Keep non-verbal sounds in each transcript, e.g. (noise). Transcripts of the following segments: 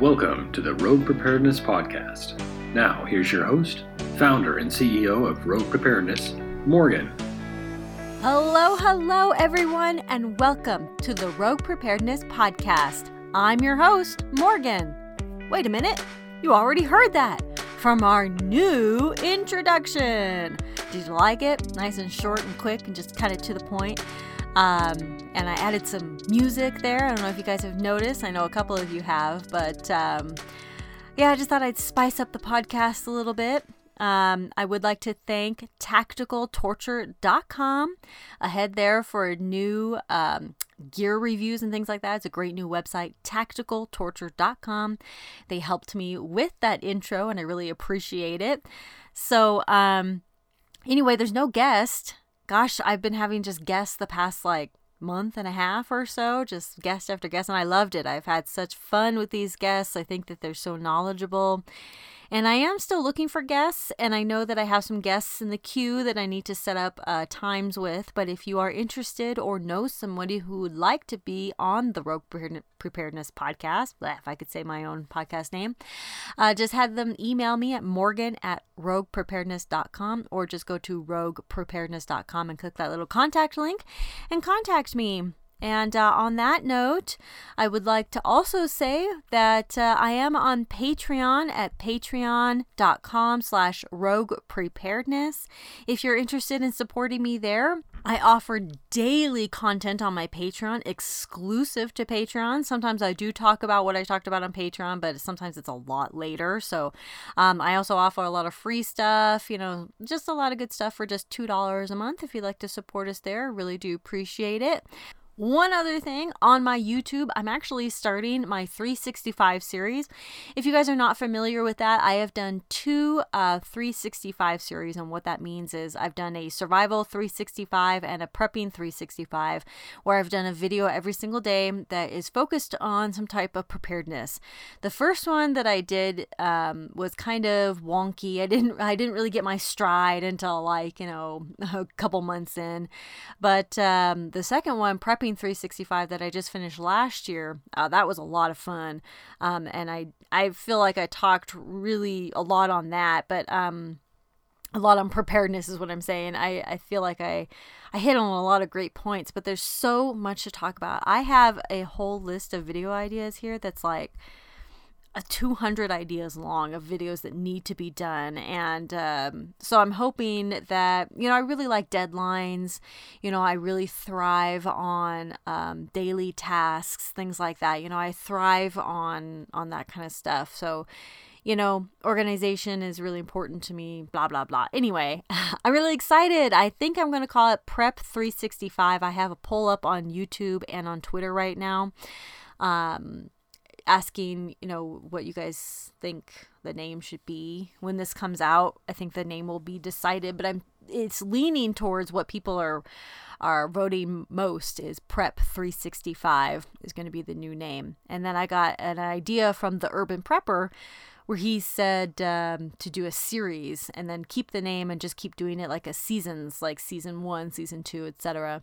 Welcome to the Rogue Preparedness Podcast. Now, here's your host, founder and CEO of Rogue Preparedness, Morgan. Hello, hello, everyone, and welcome to the Rogue Preparedness Podcast. I'm your host, Morgan. Wait a minute, you already heard that from our new introduction. Did you like it? Nice and short and quick and just kind of to the point. Um, and I added some music there. I don't know if you guys have noticed. I know a couple of you have, but um, yeah, I just thought I'd spice up the podcast a little bit. Um, I would like to thank tacticaltorture.com ahead there for new um, gear reviews and things like that. It's a great new website, tacticaltorture.com. They helped me with that intro and I really appreciate it. So, um, anyway, there's no guest gosh, I've been having just guests the past like month and a half or so, just guest after guest, and I loved it. I've had such fun with these guests. I think that they're so knowledgeable and I am still looking for guests, and I know that I have some guests in the queue that I need to set up uh, times with. But if you are interested or know somebody who would like to be on the Rogue Preparedness podcast, if I could say my own podcast name, uh, just have them email me at morgan at roguepreparedness.com or just go to roguepreparedness.com and click that little contact link and contact me. And uh, on that note, I would like to also say that uh, I am on Patreon at patreon.com slash rogue preparedness. If you're interested in supporting me there, I offer daily content on my Patreon exclusive to Patreon. Sometimes I do talk about what I talked about on Patreon, but sometimes it's a lot later. So um, I also offer a lot of free stuff, you know, just a lot of good stuff for just $2 a month. If you'd like to support us there, really do appreciate it. One other thing on my YouTube, I'm actually starting my 365 series. If you guys are not familiar with that, I have done two uh, 365 series, and what that means is I've done a survival 365 and a prepping 365, where I've done a video every single day that is focused on some type of preparedness. The first one that I did um, was kind of wonky. I didn't I didn't really get my stride until like you know (laughs) a couple months in, but um, the second one, prepping 365 that I just finished last year, uh, that was a lot of fun. Um, and I, I feel like I talked really a lot on that, but, um, a lot on preparedness is what I'm saying. I, I feel like I I hit on a lot of great points, but there's so much to talk about. I have a whole list of video ideas here that's like a 200 ideas long of videos that need to be done. And um, so i'm hoping that you know i really like deadlines. You know i really thrive on um, daily tasks things like that. You know i thrive on on that kind of stuff. So you know organization is really important to me blah blah blah. Anyway (laughs) i'm really excited. I think i'm going to call it prep 365 i have a poll up on youtube and on twitter right now. Um, asking, you know, what you guys think the name should be. When this comes out. I think the name will be decided, but I'm it's leaning towards what people are are voting most is prep 365 is going to be the new name. And then i got an idea from the urban prepper where he said um, to do a series and then keep the name and just keep doing it like a seasons like season one season two etc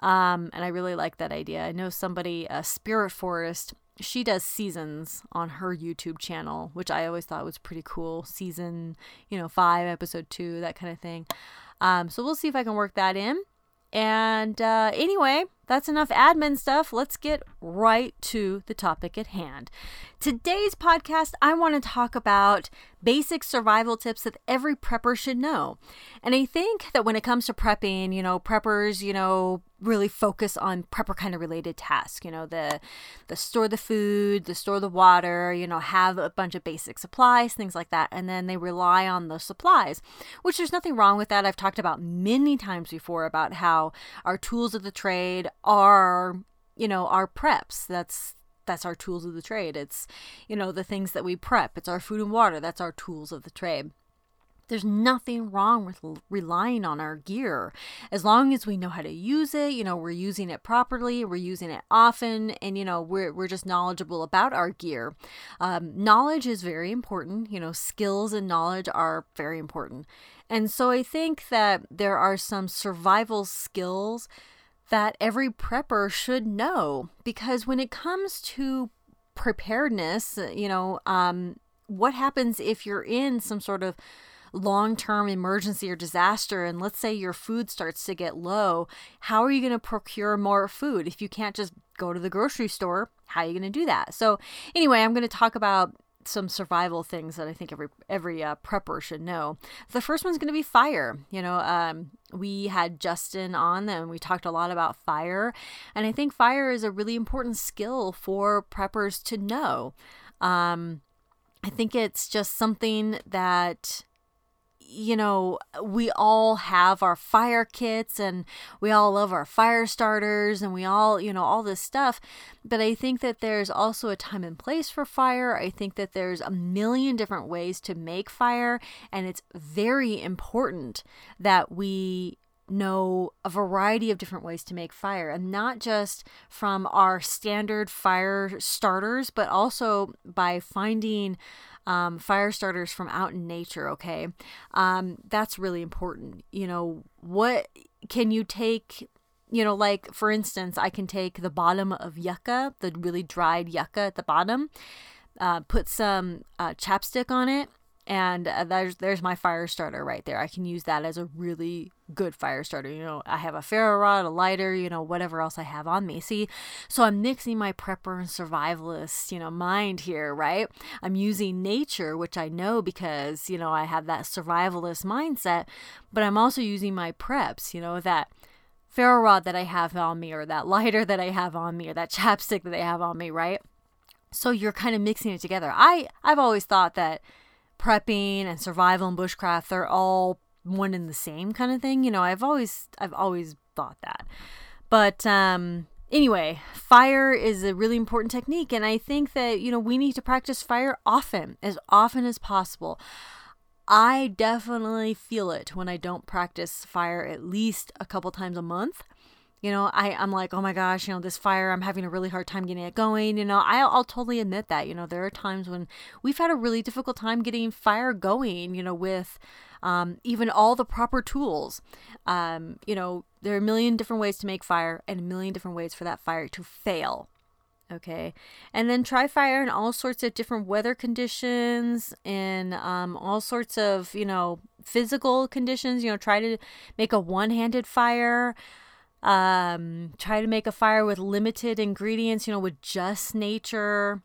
um, and i really like that idea. I know somebody a spirit forest she does seasons on her YouTube channel, which I always thought was pretty cool. Season, you know, five, episode two, that kind of thing. Um, so we'll see if I can work that in. And uh, anyway, that's enough admin stuff. Let's get right to the topic at hand. Today's podcast, I want to talk about basic survival tips that every prepper should know. And I think that when it comes to prepping, you know, preppers, you know, really focus on prepper kind of related tasks, you know, the the store the food, the store the water, you know, have a bunch of basic supplies, things like that, and then they rely on those supplies, which there's nothing wrong with that. I've talked about many times before about how our tools of the trade are, you know, our preps. That's that's our tools of the trade. It's, you know, the things that we prep. It's our food and water. That's our tools of the trade. There's nothing wrong with relying on our gear. As long as we know how to use it, you know, we're using it properly, we're using it often, and, you know, we're, we're just knowledgeable about our gear. Um, knowledge is very important. You know, skills and knowledge are very important. And so I think that there are some survival skills that every prepper should know because when it comes to preparedness, you know, um, what happens if you're in some sort of long term emergency or disaster, and let's say your food starts to get low, how are you going to procure more food if you can't just go to the grocery store? How are you going to do that? So, anyway, I'm going to talk about some survival things that I think every every uh, prepper should know. The first one's going to be fire. You know, um, we had Justin on and we talked a lot about fire, and I think fire is a really important skill for preppers to know. Um, I think it's just something that you know, we all have our fire kits and we all love our fire starters and we all, you know, all this stuff. But I think that there's also a time and place for fire. I think that there's a million different ways to make fire. And it's very important that we know a variety of different ways to make fire and not just from our standard fire starters but also by finding um, fire starters from out in nature, okay? Um, that's really important. You know, what can you take? You know, like for instance, I can take the bottom of yucca, the really dried yucca at the bottom, uh, put some uh, chapstick on it, and uh, there's there's my fire starter right there. I can use that as a really good fire starter. You know, I have a ferro rod, a lighter, you know, whatever else I have on me. See, so I'm mixing my prepper and survivalist, you know, mind here, right? I'm using nature, which I know because you know I have that survivalist mindset, but I'm also using my preps, you know, that ferro rod that I have on me, or that lighter that I have on me, or that (laughs) chapstick that I have on me, right? So you're kind of mixing it together. I I've always thought that prepping and survival and bushcraft they're all one and the same kind of thing you know i've always i've always thought that. But um anyway fire is a really important technique and i think that you know we need to practice fire often as often as possible. I definitely feel it when i don't practice fire at least a couple times a month. You know I, i'm like oh my gosh you know this fire i'm having a really hard time getting it going you know I'll, I'll totally admit that you know there are times when we've had a really difficult time getting fire going you know with um, even all the proper tools. Um, you know there are a million different ways to make fire and a million different ways for that fire to fail okay? And then try fire in all sorts of different weather conditions and um, all sorts of you know physical conditions. You know try to make a one-handed fire. Um, try to make a fire with limited ingredients, you know, with just nature,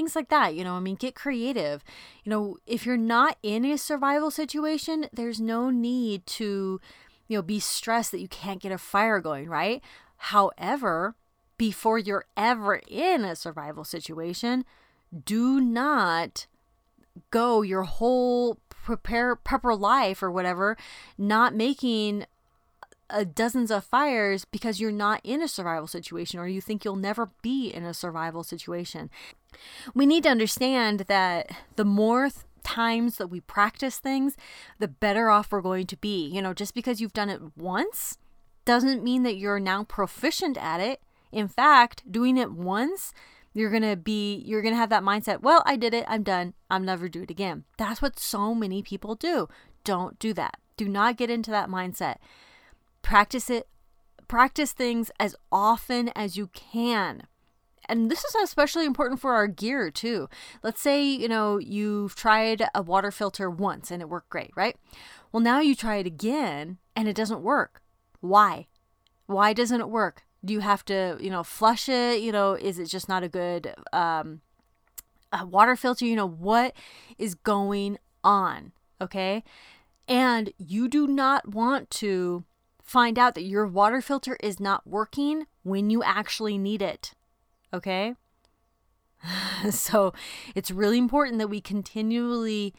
things like that. You know, I mean, get creative. You know, if you're not in a survival situation, there's no need to, you know, be stressed that you can't get a fire going, right? However, before you're ever in a survival situation, do not go your whole prepare prepper life or whatever not making uh, dozens of fires because you're not in a survival situation or you think you'll never be in a survival situation. We need to understand that the more th- times that we practice things, the better off we're going to be. You know, just because you've done it once doesn't mean that you're now proficient at it. In fact, doing it once you're going to be you're going to have that mindset well i did it i'm done i'll never do it again that's what so many people do don't do that do not get into that mindset Practice it, practice things as often as you can. And this is especially important for our gear too. Let's say, you know, you've tried a water filter once and it worked great, right? Well, now you try it again and it doesn't work. Why? Why doesn't it work? Do you have to, you know, flush it? You know, is it just not a good um, a water filter? You know, what is going on? Okay. And you do not want to find out that your water filter is not working when you actually need it. Okay? (laughs) so it's really important that we continually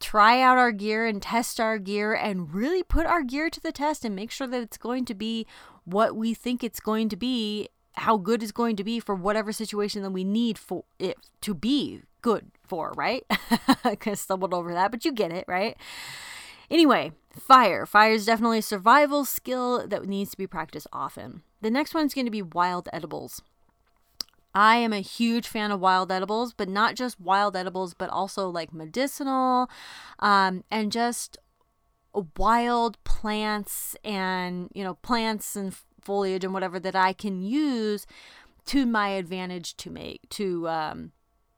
try out our gear and test our gear and really put our gear to the test and make sure that it's going to be what we think it's going to be, how good it's going to be for whatever situation that we need for it to be good for, right? (laughs) I kind of stumbled over that, but you get it, right? Anyway, fire. Fire is definitely a survival skill that needs to be practiced often. The next one is going to be wild edibles. I am a huge fan of wild edibles, but not just wild edibles, but also like medicinal um, and just wild plants and, you know, plants and foliage and whatever that I can use to my advantage to make to um,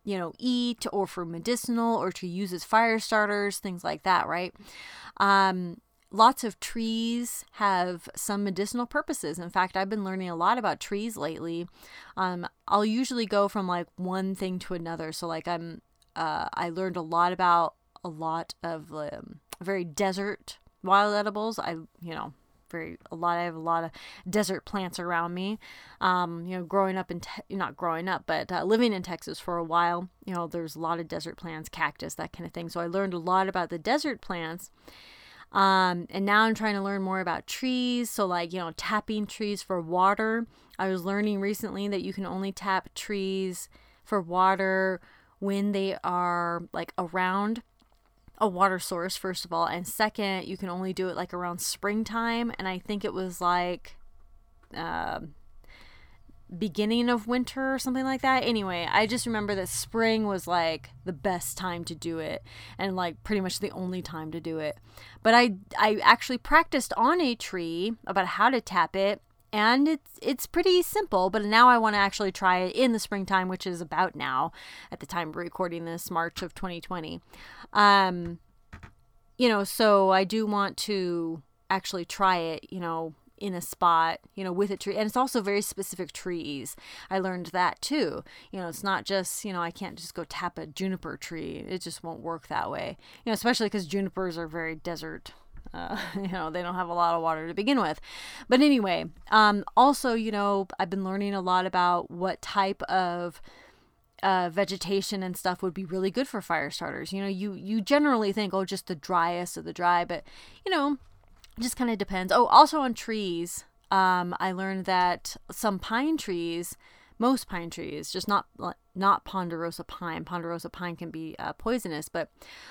you know eat or for medicinal or to use as fire starters, things like that, right? Um, lots of trees have some medicinal purposes. In fact, I've been learning a lot about trees lately. Um, I'll usually go from like one thing to another. So like I'm, uh, I learned a lot about a lot of um, very desert wild edibles. I, you know, very a lot. I have a lot of desert plants around me. Um, you know, growing up in te- not growing up, but uh, living in Texas for a while. You know, there's a lot of desert plants, cactus, that kind of thing. So I learned a lot about the desert plants. Um, and now I'm trying to learn more about trees. So, like, you know, tapping trees for water. I was learning recently that you can only tap trees for water when they are like around a water source, first of all. And second, you can only do it like around springtime. And I think it was like, uh, beginning of winter or something like that. Anyway, I just remember that spring was like the best time to do it and like pretty much the only time to do it. But I I actually practiced on a tree about how to tap it and it's it's pretty simple, but now I want to actually try it in the springtime, which is about now at the time of recording this March of 2020. Um you know, so I do want to actually try it, you know, in a spot, you know, with a tree. And it's also very specific trees. I learned that too. You know, it's not just, you know, I can't just go tap a juniper tree. It just won't work that way. You know, especially because junipers are very desert. Uh, (laughs) you know, they don't have a lot of water to begin with. But anyway, um, also, you know, I've been learning a lot about what type of uh, vegetation and stuff would be really good for fire starters. You know, you you generally think, oh, just the driest of the dry, but you know, just kind of depends. Oh, also on trees, um, I learned that some pine trees, most pine trees, just not not ponderosa pine. Ponderosa pine can be uh, poisonous, but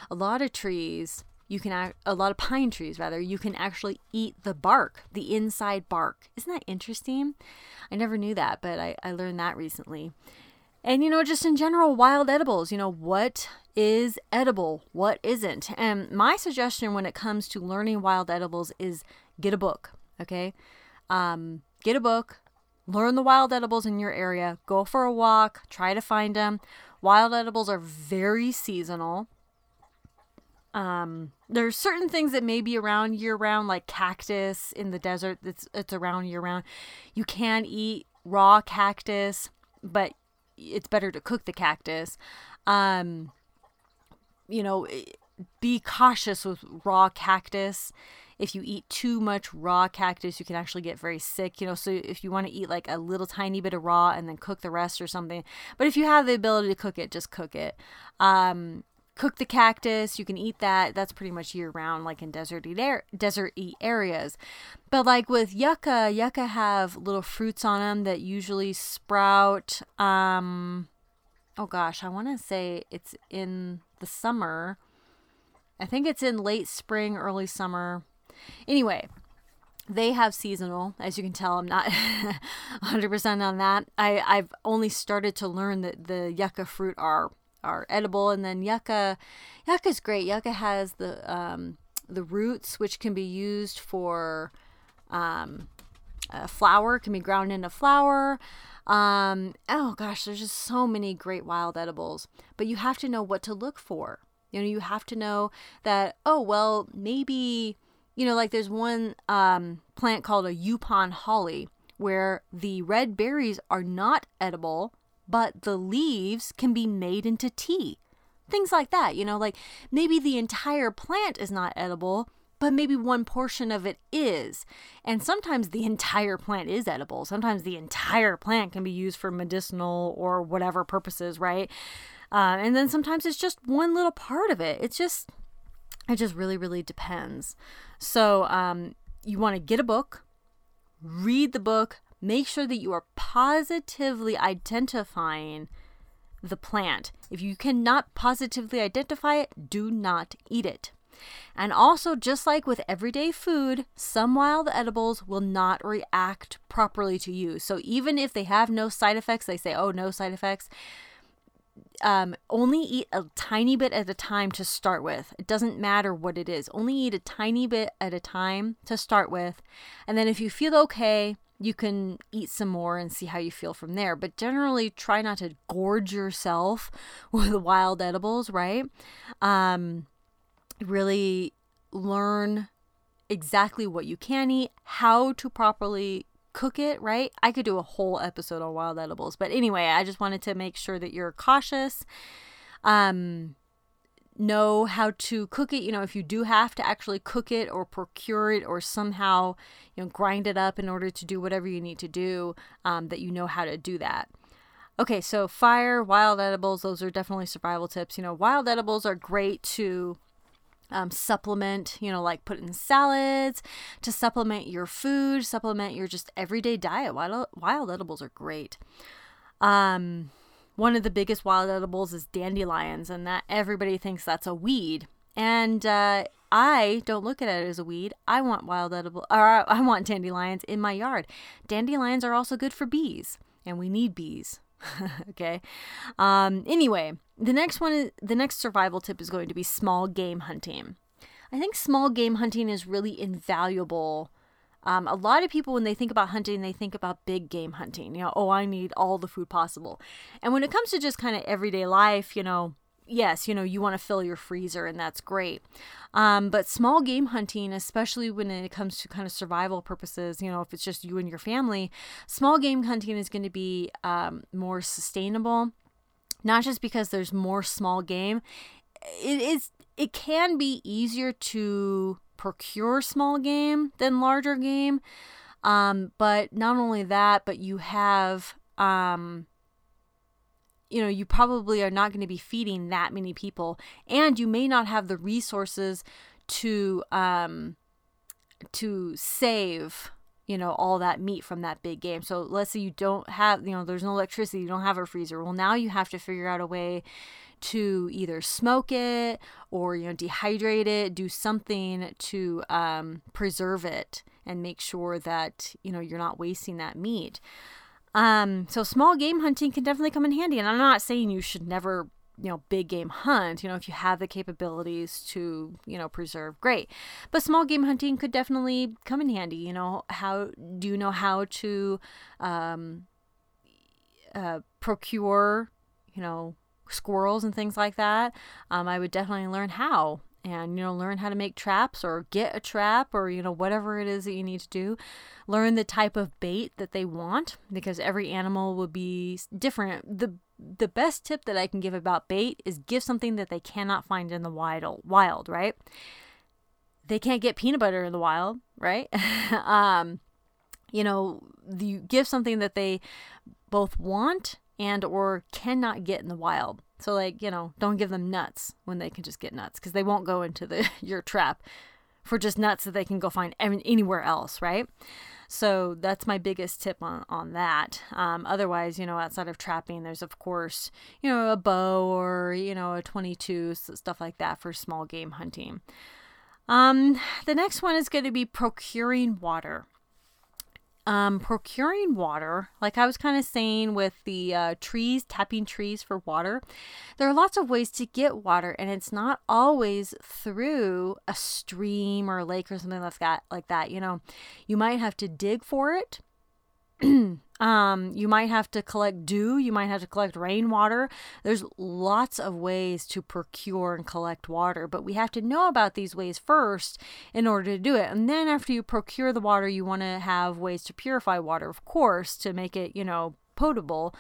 a lot of trees you can a lot of pine trees rather you can actually eat the bark the inside bark isn't that interesting i never knew that but i, I learned that recently and, you know, just in general, wild edibles, you know, what is edible? What isn't? And my suggestion when it comes to learning wild edibles is get a book, okay? Um, get a book, learn the wild edibles in your area, go for a walk, try to find them. Wild edibles are very seasonal. Um, there's certain things that may be around year round, like cactus in the desert. It's it's around year round. You can eat raw cactus, but it's better to cook the cactus. Um, you know, be cautious with raw cactus. If you eat too much raw cactus, you can actually get very sick. You know, so if you want to eat like a little tiny bit of raw and then cook the rest or something, but if you have the ability to cook it, just cook it. Um, cook the cactus you can eat that that's pretty much year round like in deserty deserty areas but like with yucca yucca have little fruits on them that usually sprout um oh gosh i want to say it's in the summer i think it's in late spring early summer anyway they have seasonal as you can tell i'm not (laughs) 100% on that I, i've only started to learn that the yucca fruit are are edible. And then yucca, yucca is great. Yucca has the um, the roots, which can be used for um, flour, can be ground into flour. Um, oh gosh, there's just so many great wild edibles, but you have to know what to look for. You know, you have to know that, oh, well, maybe, you know, like there's one um, plant called a Yaupon holly where the red berries are not edible, but the leaves can be made into tea. Things like that, you know, like maybe the entire plant is not edible, but maybe one portion of it is. And sometimes the entire plant is edible. Sometimes the entire plant can be used for medicinal or whatever purposes, right? Uh, and then sometimes it's just one little part of it. It's just, it just really, really depends. So um, you want to get a book, read the book, make sure that you are positively identifying the plant. If you cannot positively identify it, do not eat it. And also, just like with everyday food, some wild edibles will not react properly to you. So, even if they have no side effects, they say, oh, no side effects, um, only eat a tiny bit at a time to start with. It doesn't matter what it is, only eat a tiny bit at a time to start with. And then, if you feel okay, you can eat some more and see how you feel from there. But generally, try not to gorge yourself (laughs) with wild edibles, right? Um, really learn exactly what you can eat, how to properly cook it, right? I could do a whole episode on wild edibles. But anyway, I just wanted to make sure that you're cautious. Um, know how to cook it. You know, if you do have to actually cook it or procure it or somehow, you know, grind it up in order to do whatever you need to do, um, that you know how to do that. Okay, so fire, wild edibles, those are definitely survival tips. You know, wild edibles are great to um, supplement, you know, like put in salads, to supplement your food, supplement your just everyday diet. Wild, wild edibles are great. Um, one of the biggest wild edibles is dandelions, and that everybody thinks that's a weed. And uh, I don't look at it as a weed. I want wild edible, or I want dandelions in my yard. Dandelions are also good for bees, and we need bees. (laughs) okay. Um, anyway, the next one is the next survival tip is going to be small game hunting. I think small game hunting is really invaluable um, a lot of people, when they think about hunting, they think about big game hunting. You know, oh, I need all the food possible. And when it comes to just kind of everyday life, you know, yes, you know, you want to fill your freezer, and that's great. Um, but small game hunting, especially when it comes to kind of survival purposes, you know, if it's just you and your family, small game hunting is going to be um, more sustainable. Not just because there's more small game, it is. It can be easier to procure small game than larger game. Um, but not only that, but you have, um, you know, you probably are not going to be feeding that many people, and you may not have the resources to um, to save you know all that meat from that big game. So let's say you don't have you know there's no electricity you don't have a freezer. Well now you have to figure out a way to either smoke it or you know dehydrate it do something to um, preserve it and make sure that you know you're not wasting that meat um, so small game hunting can definitely come in handy and i'm not saying you should never you know big game hunt you know if you have the capabilities to you know preserve. Great. But small game hunting could definitely come in handy you know how do you know how to um, uh, procure you know squirrels and things like that, um, I would definitely learn how and you know learn how to make traps or get a trap or you know whatever it is that you need to do. Learn the type of bait that they want because every animal will be different. The the best tip that i can give about bait is give something that they cannot find in the wild wild right? They can't get peanut butter in the wild right? (laughs) Um you know you give something that they both want and or cannot get in the wild. So like, you know, don't give them nuts when they can just get nuts because they won't go into the (laughs) your trap for just nuts that they can go find anywhere else, right? So that's my biggest tip on, on that. Um, otherwise, you know, outside of trapping, there's of course, you know, a bow or, you know, a 22, stuff like that for small game hunting. Um, the next one is going to be procuring water um, procuring water, like I was kind of saying with the uh, trees, tapping trees for water, there are lots of ways to get water, and it's not always through a stream or a lake or something like that. Like that, you know, you might have to dig for it. (clears throat) Um, you might have to collect dew, you might have to collect rainwater. There's lots of ways to procure and collect water, but we have to know about these ways first in order to do it. And then after you procure the water, you want to have ways to purify water, of course, to make it, you know, potable.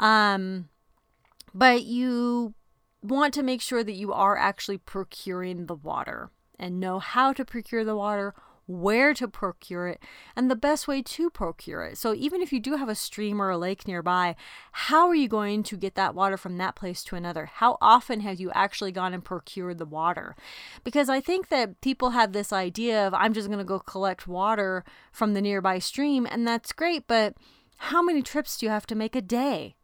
Um, but you want to make sure that you are actually procuring the water and know how to procure the water where to procure it, and the best way to procure it. So, even if you do have a stream or a lake nearby, how are you going to get that water from that place to another? How often have you actually gone and procured the water? Because I think that people have this idea of I'm just going to go collect water from the nearby stream, and that's great, but how many trips do you have to make a day?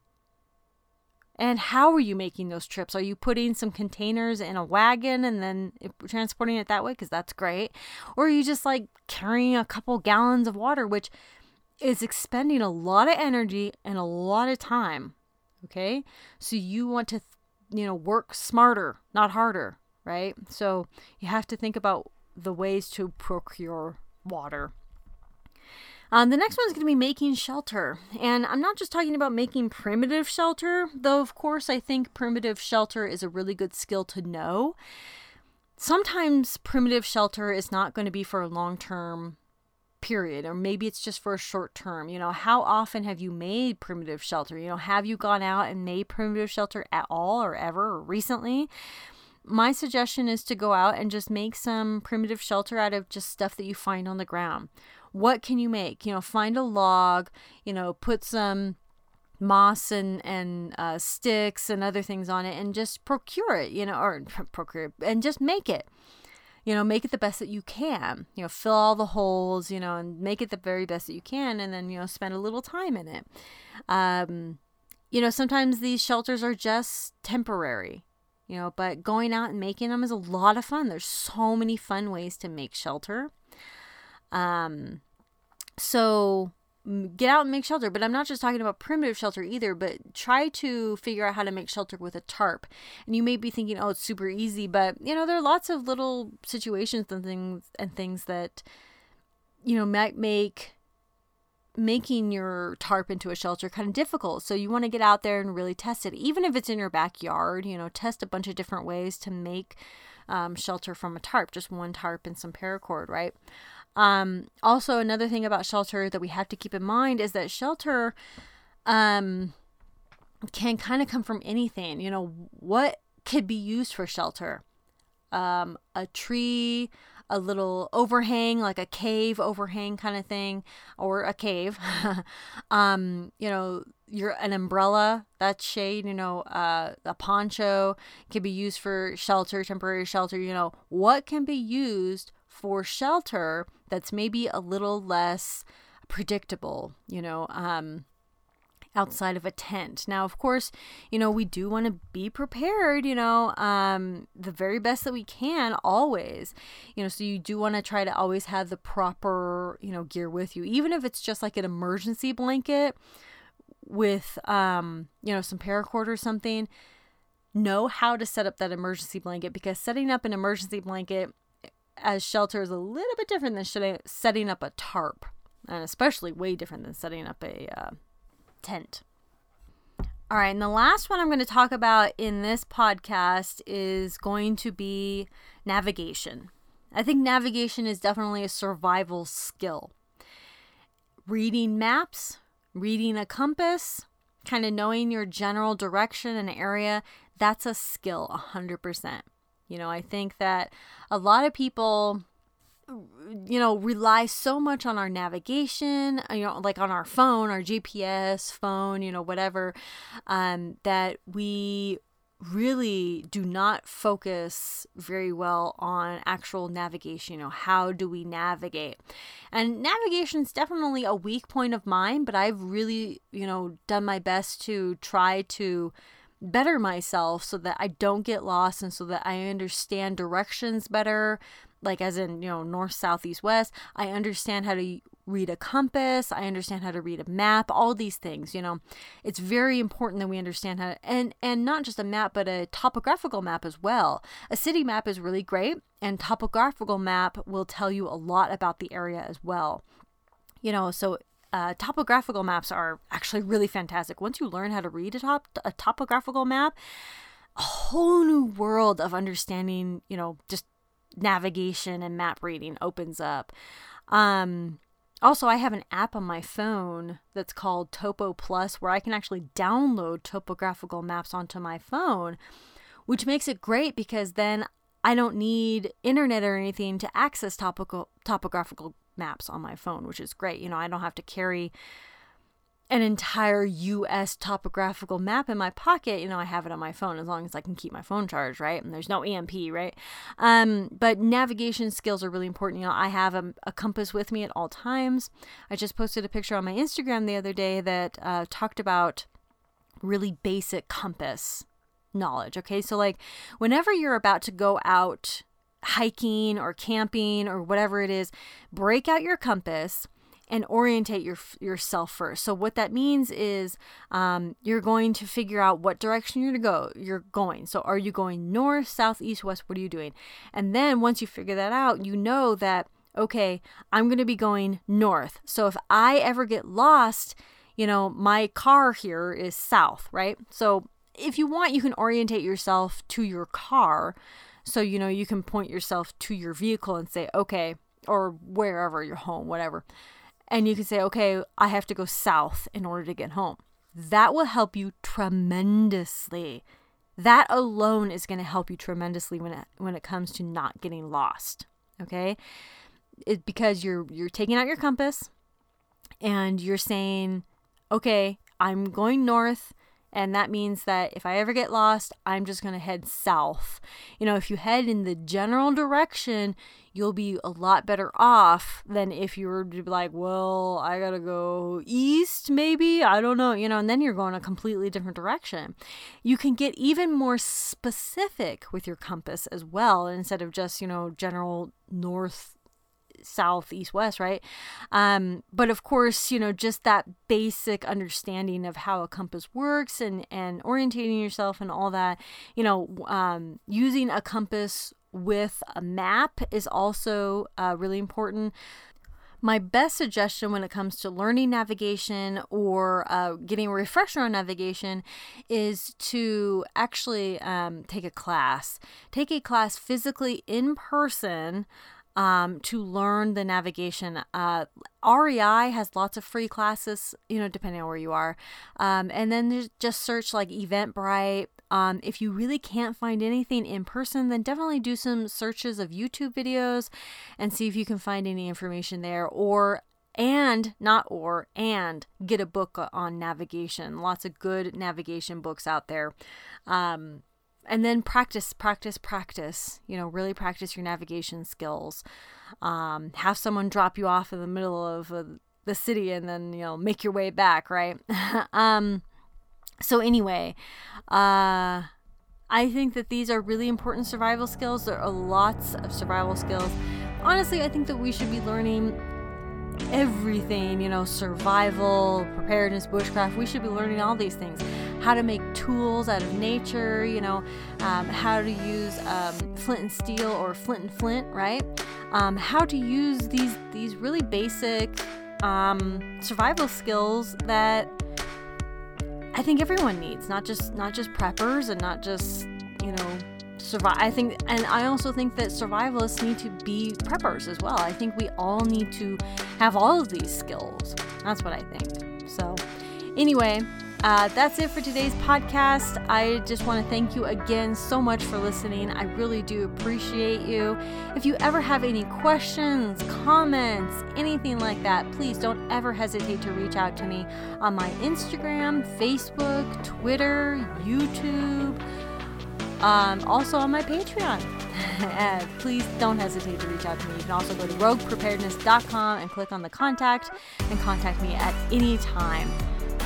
And how are you making those trips? Are you putting some containers in a wagon and then transporting it that way? Because that's great. Or are you just like carrying a couple gallons of water, which is expending a lot of energy and a lot of time. Okay. So you want to, you know, work smarter, not harder, right? So you have to think about the ways to procure water. Um, the next one is going to be making shelter. And I'm not just talking about making primitive shelter, though, of course, I think primitive shelter is a really good skill to know. Sometimes primitive shelter is not going to be for a long term period or maybe it's just for a short term you know how often have you made primitive shelter you know have you gone out and made primitive shelter at all or ever or recently my suggestion is to go out and just make some primitive shelter out of just stuff that you find on the ground what can you make you know find a log you know put some moss and and uh, sticks and other things on it and just procure it you know or (laughs) procure and just make it you know, make it the best that you can. You know, fill all the holes, you know, and make it the very best that you can, and then, you know, spend a little time in it. Um, you know, sometimes these shelters are just temporary, you know, but going out and making them is a lot of fun. There's so many fun ways to make shelter. Um, so get out and make shelter. But I'm not just talking about primitive shelter either, but try to figure out how to make shelter with a tarp. And you may be thinking, oh, it's super easy, but you know, there are lots of little situations and things and things that you know might make making your tarp into a shelter kind of difficult. So you want to get out there and really test it, even if it's in your backyard. You know, test a bunch of different ways to make um, shelter from a tarp, just one tarp and some paracord, right? Um, also, another thing about shelter that we have to keep in mind is that shelter um, can kind of come from anything. You know, what could be used for shelter? Um, a tree, a little overhang, like a cave overhang kind of thing, or a cave. (laughs) um, you know, your an umbrella, that's shade. You know, uh, a poncho can be used for shelter, temporary shelter. You know, what can be used for shelter that's maybe a little less predictable, you know, um, outside of a tent. Now, of course, you know, we do want to be prepared, you know, um, the very best that we can always, you know, so you do want to try to always have the proper, you know, gear with you, even if it's just like an emergency blanket with, um, you know, some paracord or something. Know how to set up that emergency blanket because setting up an emergency blanket as shelter is a little bit different than setting up a tarp, and especially way different than setting up a uh, tent. All right, and the last one I'm going to talk about in this podcast is going to be navigation. I think navigation is definitely a survival skill. Reading maps, reading a compass, kind of knowing your general direction and area, that's a skill 100%. You know, I think that a lot of people you know rely so much on our navigation you know like on our phone our gps phone you know whatever um, that we really do not focus very well on actual navigation you know how do we navigate? And navigation is definitely a weak point of mine but i've really you know done my best to try to better myself so that I don't get lost and so that I understand directions better, like as in, you know, north, south, east, west. I understand how to read a compass, I understand how to read a map, all these things, you know. It's very important that we understand how to, and and not just a map but a topographical map as well. A city map is really great and topographical map will tell you a lot about the area as well. You know, so uh, topographical maps are actually really fantastic. Once you learn how to read a, top, a topographical map, a whole new world of understanding, you know, just navigation and map reading opens up. Um, also, I have an app on my phone that's called Topo Plus where I can actually download topographical maps onto my phone, which makes it great because then I don't need internet or anything to access topical, topographical maps on my phone, which is great. You know, I don't have to carry an entire US topographical map in my pocket. You know, I have it on my phone as long as I can keep my phone charged, right? And there's no EMP, right? Um, but navigation skills are really important. You know, I have a, a, compass with me at all times. I just posted a picture on my Instagram the other day that uh, talked about really basic compass knowledge. Okay, so like whenever you're about to go out hiking or camping or whatever it is, break out your compass and orientate your yourself first. So what that means is um, you're going to figure out what direction you're to go. You're going. So are you going north, south, east, west? What are you doing? And then once you figure that out, you know that okay, I'm going to be going north. So if I ever get lost, you know, my car here is south, right? So if you want, you can orientate yourself to your car. So, you know, you can point yourself to your vehicle and say, okay, or wherever your home, whatever. And you can say, okay, I have to go south in order to get home. That will help you tremendously. That alone is going to help you tremendously when it when it comes to not getting lost. Okay? It, because you're you're taking out your compass and you're saying, "Okay, I'm going north and that means that if I ever get lost, I'm just going to head south. You know, if you head in the general direction, you'll be a lot better off than if you were to be like, well, I got to go east, maybe. I don't know. You know, and then you're going a completely different direction. You can get even more specific with your compass as well instead of just, you know, general north south, east, west, right? Um, but of course, you know, just that basic understanding of how a compass works and and orientating yourself and all that, you know, um, using a compass with a map is also uh, really important. My best suggestion when it comes to learning navigation or uh, getting a refresher on navigation is to actually um, take a class. Take a class physically in person um, to learn the navigation. Uh, REI has lots of free classes, you know, depending on where you are. Um, and then just search like Eventbrite. Um, if you really can't find anything in person, then definitely do some searches of YouTube videos and see if you can find any information there. Or and not or and get a book on navigation lots of good navigation books out there um, and then practice practice practice you know really practice your navigation skills. Um, have someone drop you off in the middle of uh, the city and then you know make your way back right? (laughs) Um, so anyway uh, i think that these are really important survival skills. There are lots of survival skills. Honestly i think that we should be learning everything, you know, survival, preparedness, bushcraft. We should be learning all these things how to make tools out of nature, you know, um, how to use um, flint and steel or flint and flint, right? Um, how to use these these really basic um, survival skills that I think everyone needs, not just not just preppers and not just you know survive. I think, and I also think that survivalists need to be preppers as well. I think we all need to have all of these skills. That's what I think. So, anyway, uh, that's it for today's podcast. I just want to thank you again so much for listening. I really do appreciate you. If you ever have any questions, comments, anything like that, please don't ever hesitate to reach out to me on my Instagram, Facebook, Twitter, YouTube, um, also on my Patreon. and (laughs) please don't hesitate to reach out to me. You can also go to roguepreparedness.com and click on the contact and contact me at any time.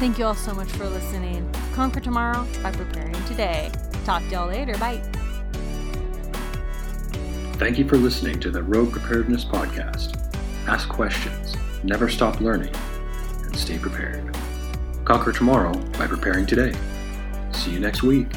Thank you all so much for listening. Conquer tomorrow by preparing today. Talk to y'all later. Bye. Thank you for listening to the Rogue Preparedness Podcast. Ask questions, never stop learning, and stay prepared. Conquer tomorrow by preparing today. See you next week.